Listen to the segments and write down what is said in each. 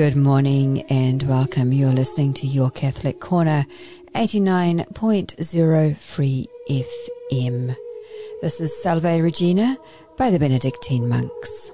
Good morning and welcome. You're listening to Your Catholic Corner, 89.0 Free FM. This is Salve Regina by the Benedictine monks.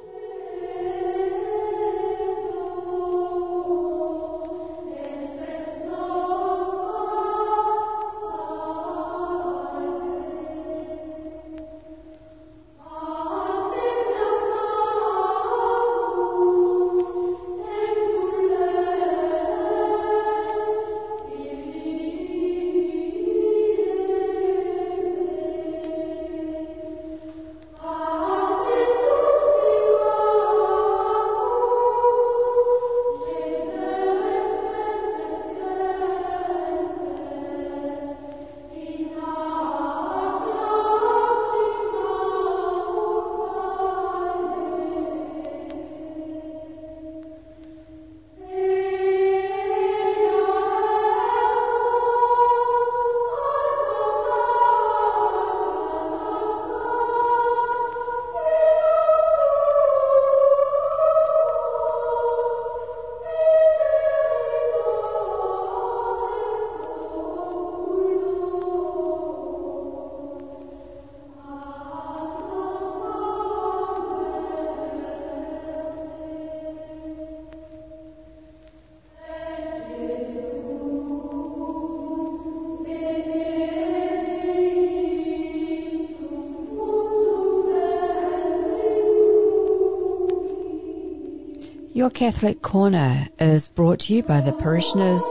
Your Catholic Corner is brought to you by the parishioners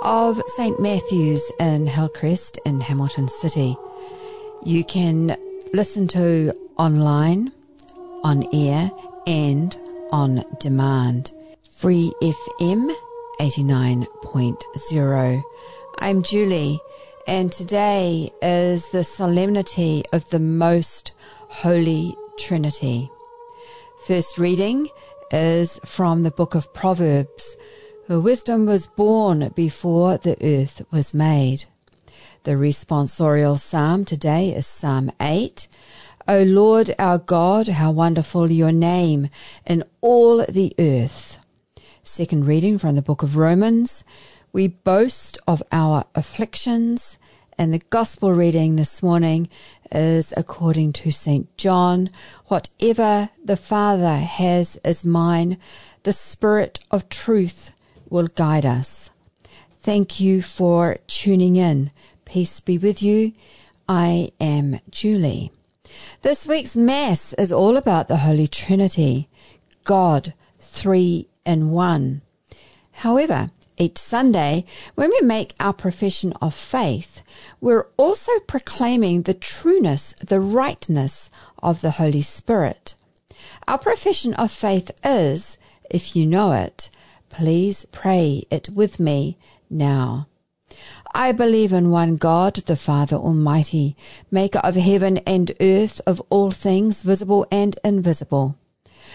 of St. Matthew's in Hillcrest in Hamilton City. You can listen to online, on air, and on demand. Free FM 89.0. I'm Julie, and today is the solemnity of the Most Holy Trinity. First reading is from the book of Proverbs. Who wisdom was born before the earth was made. The responsorial psalm today is Psalm 8. O Lord our God, how wonderful your name in all the earth. Second reading from the book of Romans. We boast of our afflictions, and the gospel reading this morning is according to St. John. Whatever the Father has is mine. The Spirit of truth will guide us. Thank you for tuning in. Peace be with you. I am Julie. This week's Mass is all about the Holy Trinity, God, three in one. However, each Sunday, when we make our profession of faith, we're also proclaiming the trueness, the rightness of the Holy Spirit. Our profession of faith is, if you know it, please pray it with me now. I believe in one God, the Father Almighty, maker of heaven and earth, of all things visible and invisible.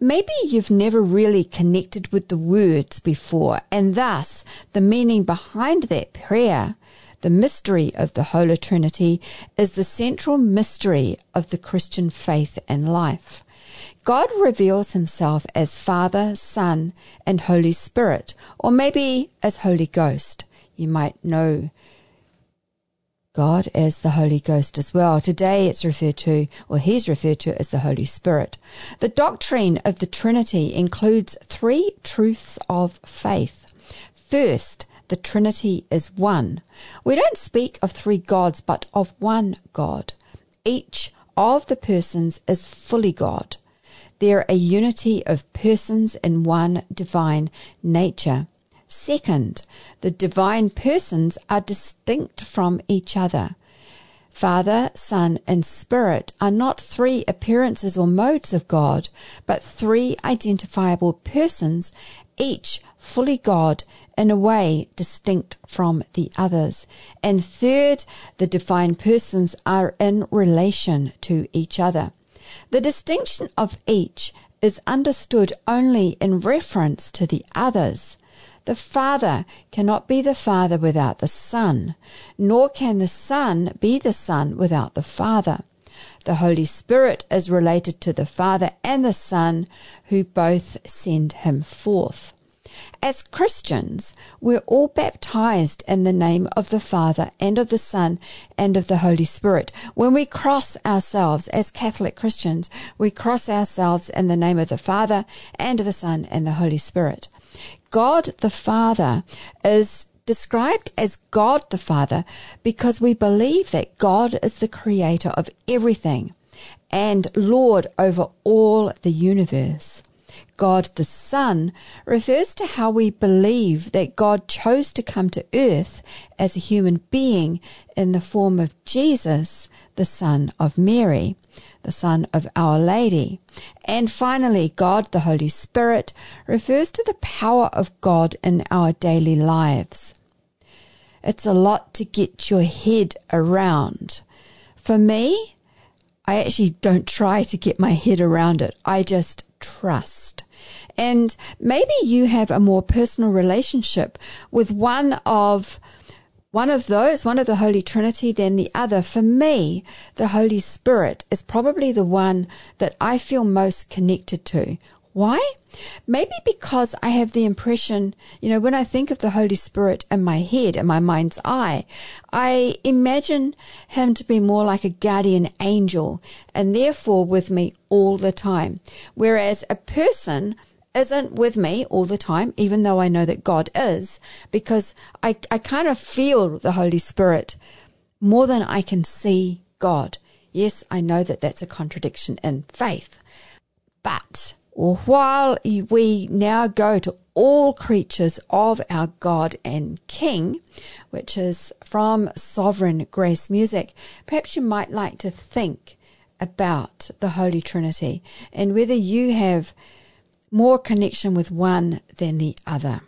Maybe you've never really connected with the words before, and thus the meaning behind that prayer, the mystery of the Holy Trinity, is the central mystery of the Christian faith and life. God reveals himself as Father, Son, and Holy Spirit, or maybe as Holy Ghost. You might know God as the Holy Ghost as well. Today it's referred to, or he's referred to as the Holy Spirit. The doctrine of the Trinity includes three truths of faith. First, the Trinity is one. We don't speak of three gods, but of one God. Each of the persons is fully God. They're a unity of persons in one divine nature. Second, the divine persons are distinct from each other. Father, Son, and Spirit are not three appearances or modes of God, but three identifiable persons, each fully God in a way distinct from the others. And third, the divine persons are in relation to each other. The distinction of each is understood only in reference to the others. The Father cannot be the Father without the Son, nor can the Son be the Son without the Father. The Holy Spirit is related to the Father and the Son, who both send him forth. As Christians, we're all baptized in the name of the Father and of the Son and of the Holy Spirit. When we cross ourselves as Catholic Christians, we cross ourselves in the name of the Father and of the Son and the Holy Spirit. God the Father is described as God the Father because we believe that God is the creator of everything and Lord over all the universe. God the Son refers to how we believe that God chose to come to earth as a human being in the form of Jesus, the Son of Mary, the Son of Our Lady. And finally, God the Holy Spirit refers to the power of God in our daily lives. It's a lot to get your head around. For me, I actually don't try to get my head around it. I just trust. And maybe you have a more personal relationship with one of one of those, one of the Holy Trinity than the other. For me, the Holy Spirit is probably the one that I feel most connected to. Why? Maybe because I have the impression, you know, when I think of the Holy Spirit in my head, in my mind's eye, I imagine him to be more like a guardian angel and therefore with me all the time. Whereas a person isn't with me all the time, even though I know that God is, because I, I kind of feel the Holy Spirit more than I can see God. Yes, I know that that's a contradiction in faith, but while we now go to all creatures of our God and King, which is from Sovereign Grace Music, perhaps you might like to think about the Holy Trinity and whether you have more connection with one than the other.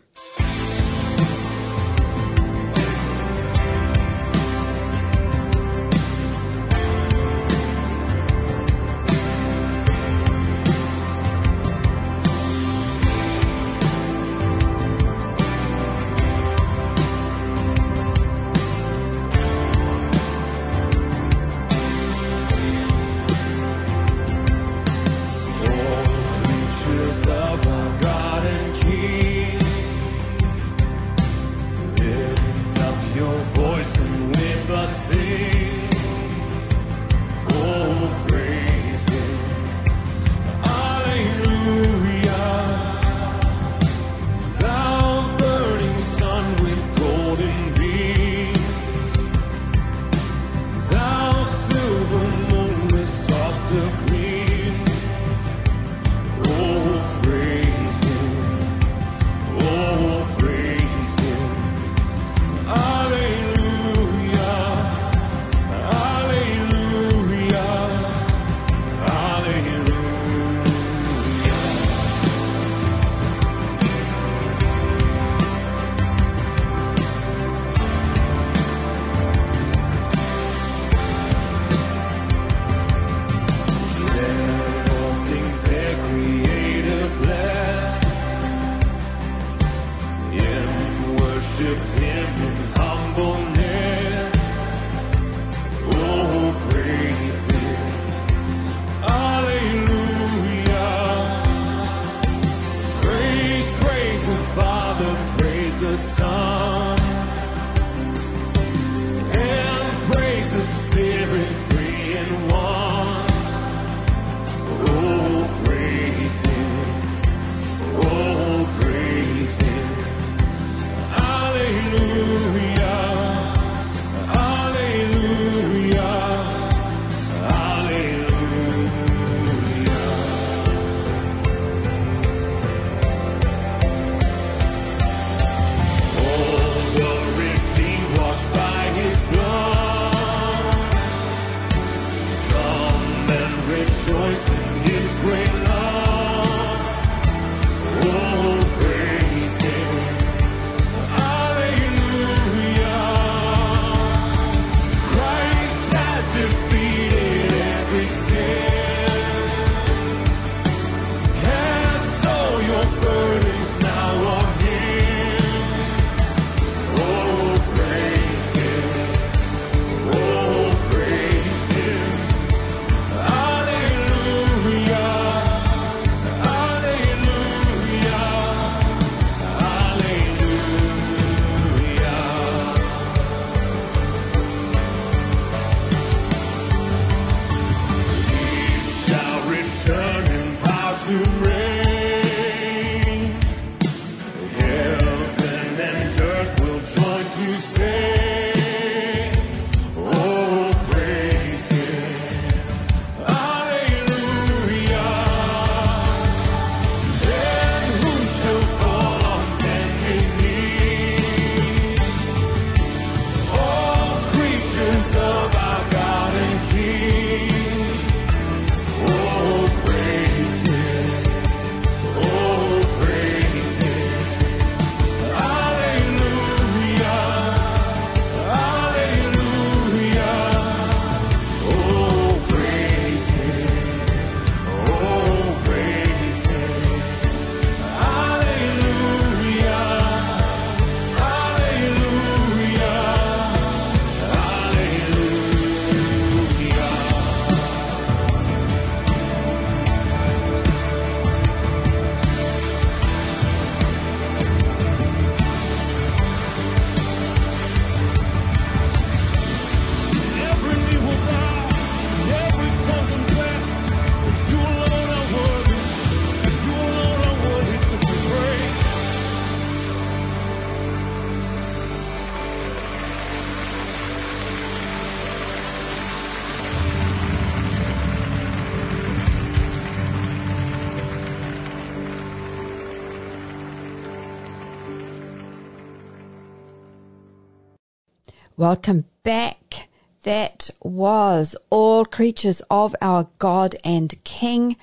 Welcome back. That was All Creatures of Our God and King,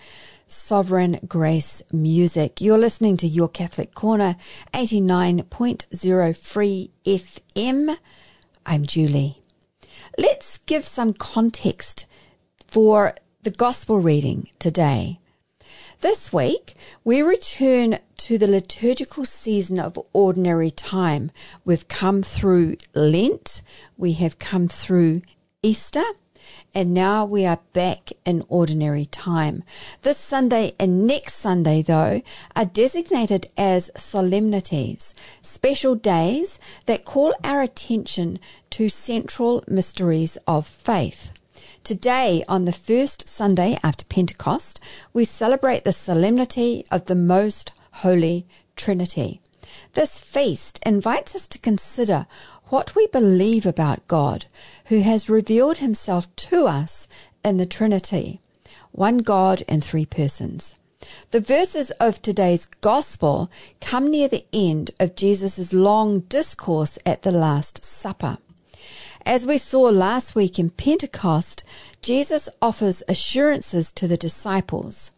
Sovereign Grace Music. You're listening to Your Catholic Corner, 89.0 Free FM. I'm Julie. Let's give some context for the Gospel reading today. This week, we return to the liturgical season of ordinary time. We've come through Lent, we have come through Easter, and now we are back in ordinary time. This Sunday and next Sunday, though, are designated as solemnities, special days that call our attention to central mysteries of faith. Today, on the first Sunday after Pentecost, we celebrate the solemnity of the Most Holy Trinity. This feast invites us to consider what we believe about God, who has revealed himself to us in the Trinity, one God in three persons. The verses of today's gospel come near the end of Jesus' long discourse at the Last Supper. As we saw last week in Pentecost, Jesus offers assurances to the disciples.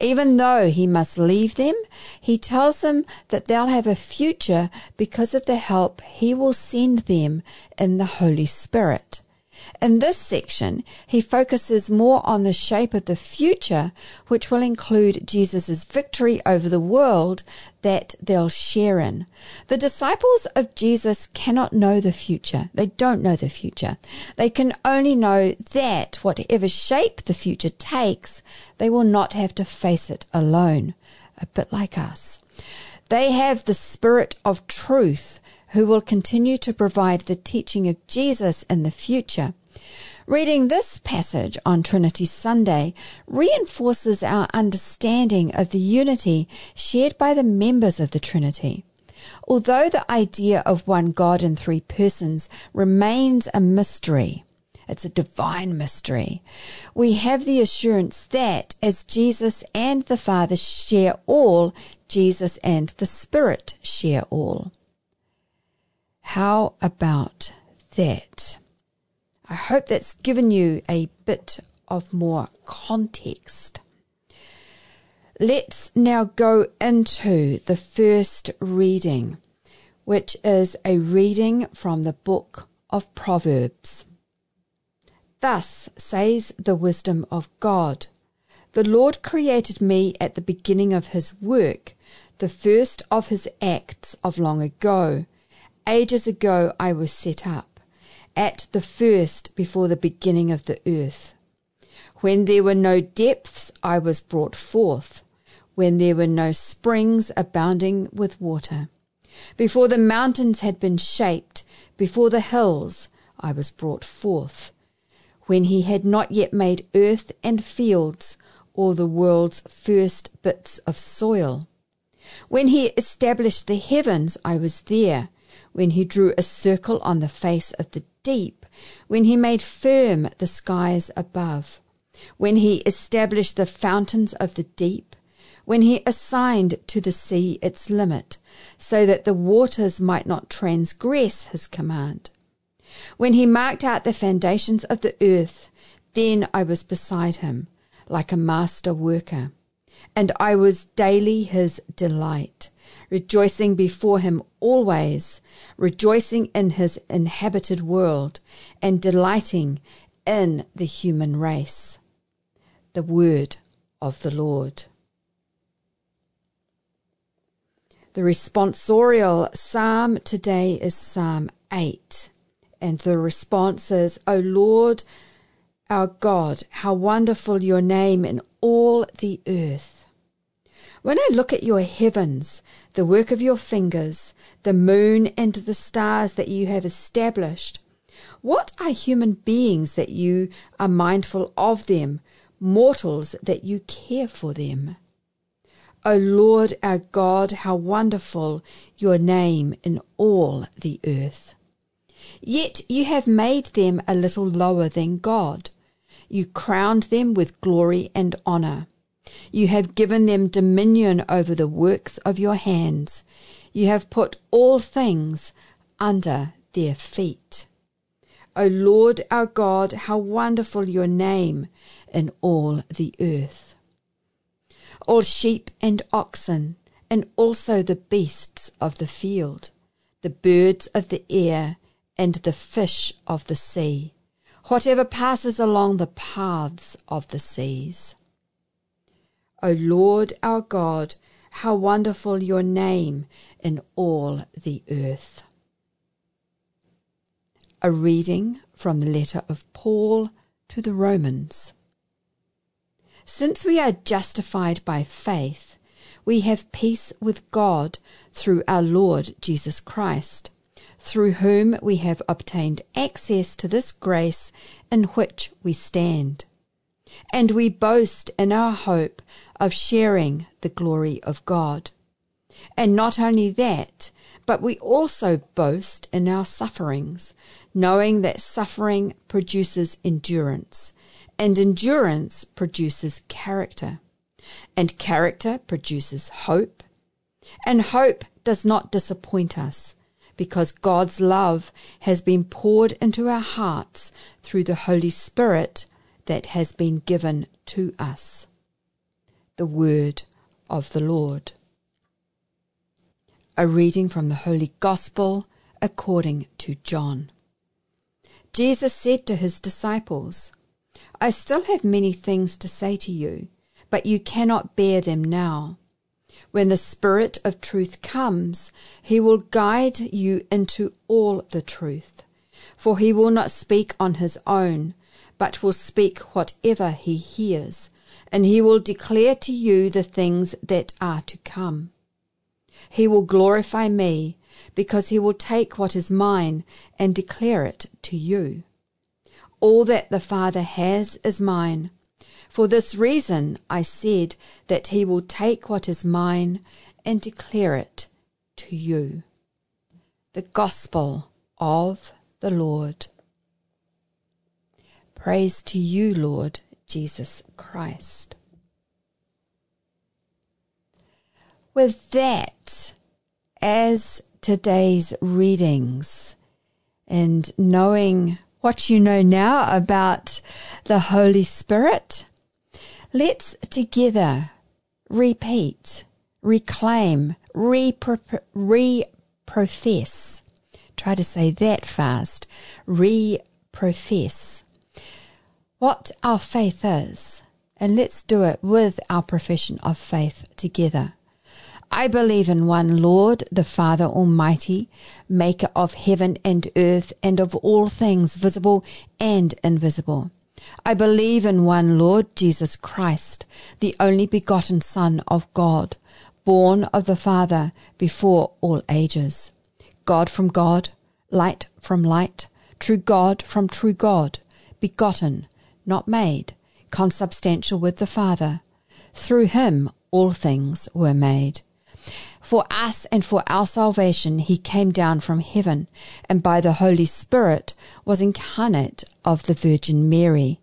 Even though he must leave them, he tells them that they'll have a future because of the help he will send them in the Holy Spirit. In this section, he focuses more on the shape of the future, which will include Jesus' victory over the world that they'll share in. The disciples of Jesus cannot know the future. They don't know the future. They can only know that whatever shape the future takes, they will not have to face it alone. A bit like us. They have the spirit of truth who will continue to provide the teaching of Jesus in the future. Reading this passage on Trinity Sunday reinforces our understanding of the unity shared by the members of the Trinity. Although the idea of one God in three persons remains a mystery, it's a divine mystery. We have the assurance that as Jesus and the Father share all, Jesus and the Spirit share all. How about that? I hope that's given you a bit of more context. Let's now go into the first reading, which is a reading from the book of Proverbs. Thus says the wisdom of God The Lord created me at the beginning of his work, the first of his acts of long ago. Ages ago I was set up, at the first before the beginning of the earth. When there were no depths, I was brought forth, when there were no springs abounding with water. Before the mountains had been shaped, before the hills, I was brought forth. When he had not yet made earth and fields, or the world's first bits of soil. When he established the heavens, I was there. When he drew a circle on the face of the deep. When he made firm the skies above when he established the fountains of the deep, when he assigned to the sea its limit, so that the waters might not transgress his command. When he marked out the foundations of the earth, then I was beside him, like a master worker, and I was daily his delight, rejoicing before him always, rejoicing in his inhabited world, and delighting in the human race the word of the Lord. The responsorial psalm today is Psalm 8, and the response is, O Lord, our God, how wonderful your name in all the earth. When I look at your heavens, the work of your fingers, the moon and the stars that you have established, what are human beings that you are mindful of them, mortals that you care for them. O Lord our God, how wonderful your name in all the earth. Yet you have made them a little lower than God. You crowned them with glory and honour. You have given them dominion over the works of your hands. You have put all things under their feet. O Lord our God, how wonderful your name in all the earth. All sheep and oxen, and also the beasts of the field, the birds of the air, and the fish of the sea, whatever passes along the paths of the seas. O Lord our God, how wonderful your name in all the earth. A reading from the letter of Paul to the Romans. Since we are justified by faith, we have peace with God through our Lord Jesus Christ, through whom we have obtained access to this grace in which we stand. And we boast in our hope of sharing the glory of God. And not only that, but we also boast in our sufferings, knowing that suffering produces endurance and endurance produces character, and character produces hope, and hope does not disappoint us because God's love has been poured into our hearts through the Holy Spirit that has been given to us. The Word of the Lord. A reading from the Holy Gospel according to John. Jesus said to his disciples, I still have many things to say to you, but you cannot bear them now. When the Spirit of truth comes, he will guide you into all the truth. For he will not speak on his own, but will speak whatever he hears, and he will declare to you the things that are to come. He will glorify me, because he will take what is mine and declare it to you. All that the Father has is mine. For this reason I said that he will take what is mine and declare it to you. The Gospel of the Lord. Praise to you, Lord Jesus Christ. With that, as today's readings, and knowing what you know now about the Holy Spirit, let's together repeat, reclaim, re-profess. Try to say that fast. Re-profess what our faith is. And let's do it with our profession of faith together. I believe in one Lord, the Father Almighty, maker of heaven and earth and of all things visible and invisible. I believe in one Lord Jesus Christ, the only begotten Son of God, born of the Father before all ages. God from God, light from light, true God from true God, begotten, not made, consubstantial with the Father. Through him all things were made. For us and for our salvation he came down from heaven, and by the Holy Spirit was incarnate of the Virgin Mary,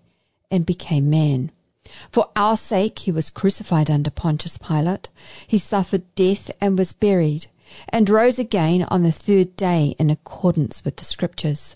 and became man. For our sake he was crucified under Pontius Pilate. He suffered death and was buried, and rose again on the third day in accordance with the Scriptures.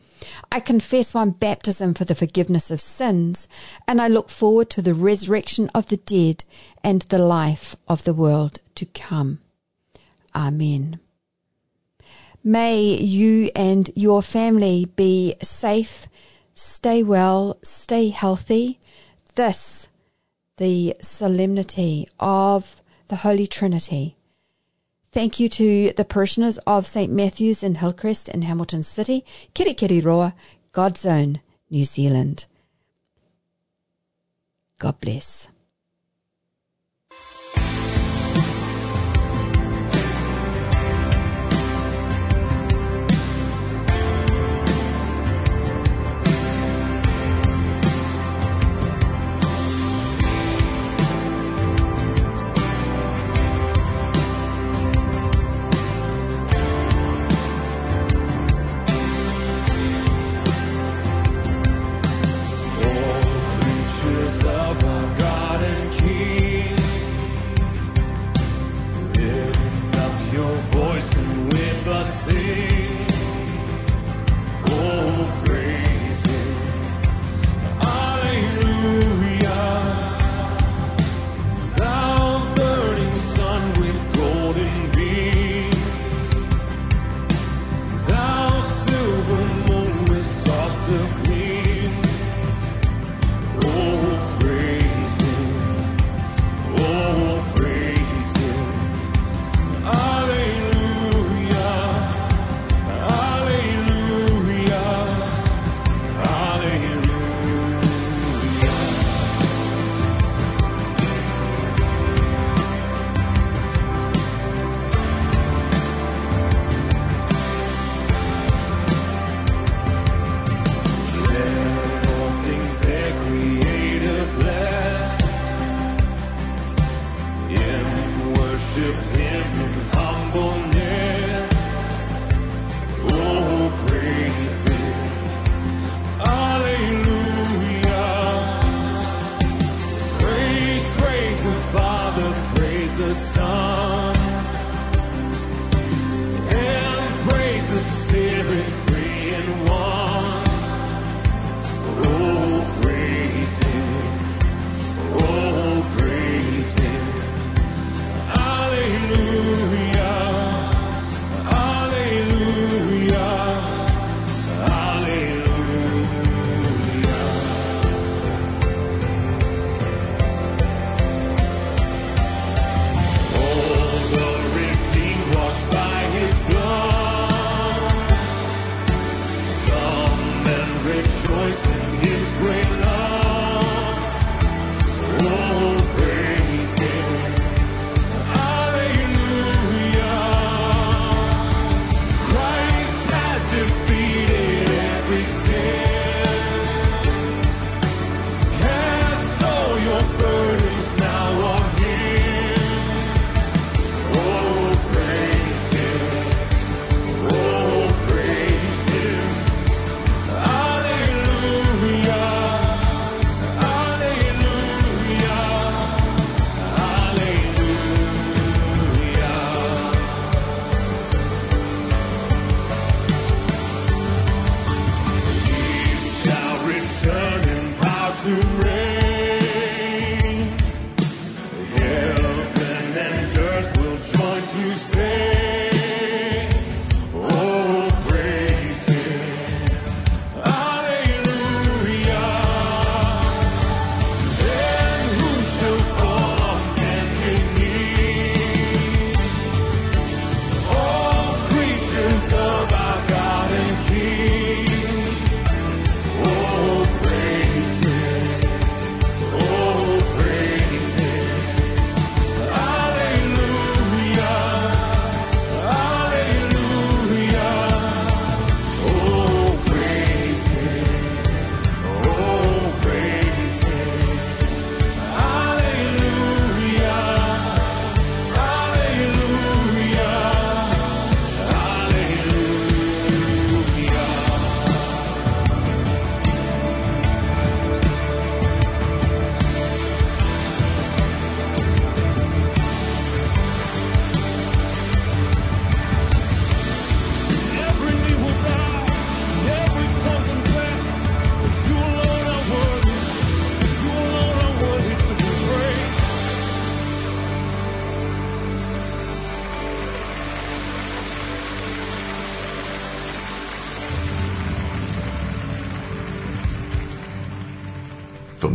I confess one baptism for the forgiveness of sins, and I look forward to the resurrection of the dead and the life of the world to come. Amen. May you and your family be safe, stay well, stay healthy. This, the solemnity of the Holy Trinity. Thank you to the parishioners of St. Matthew's in Hillcrest in Hamilton City, Kirikiriroa, God's Own, New Zealand. God bless.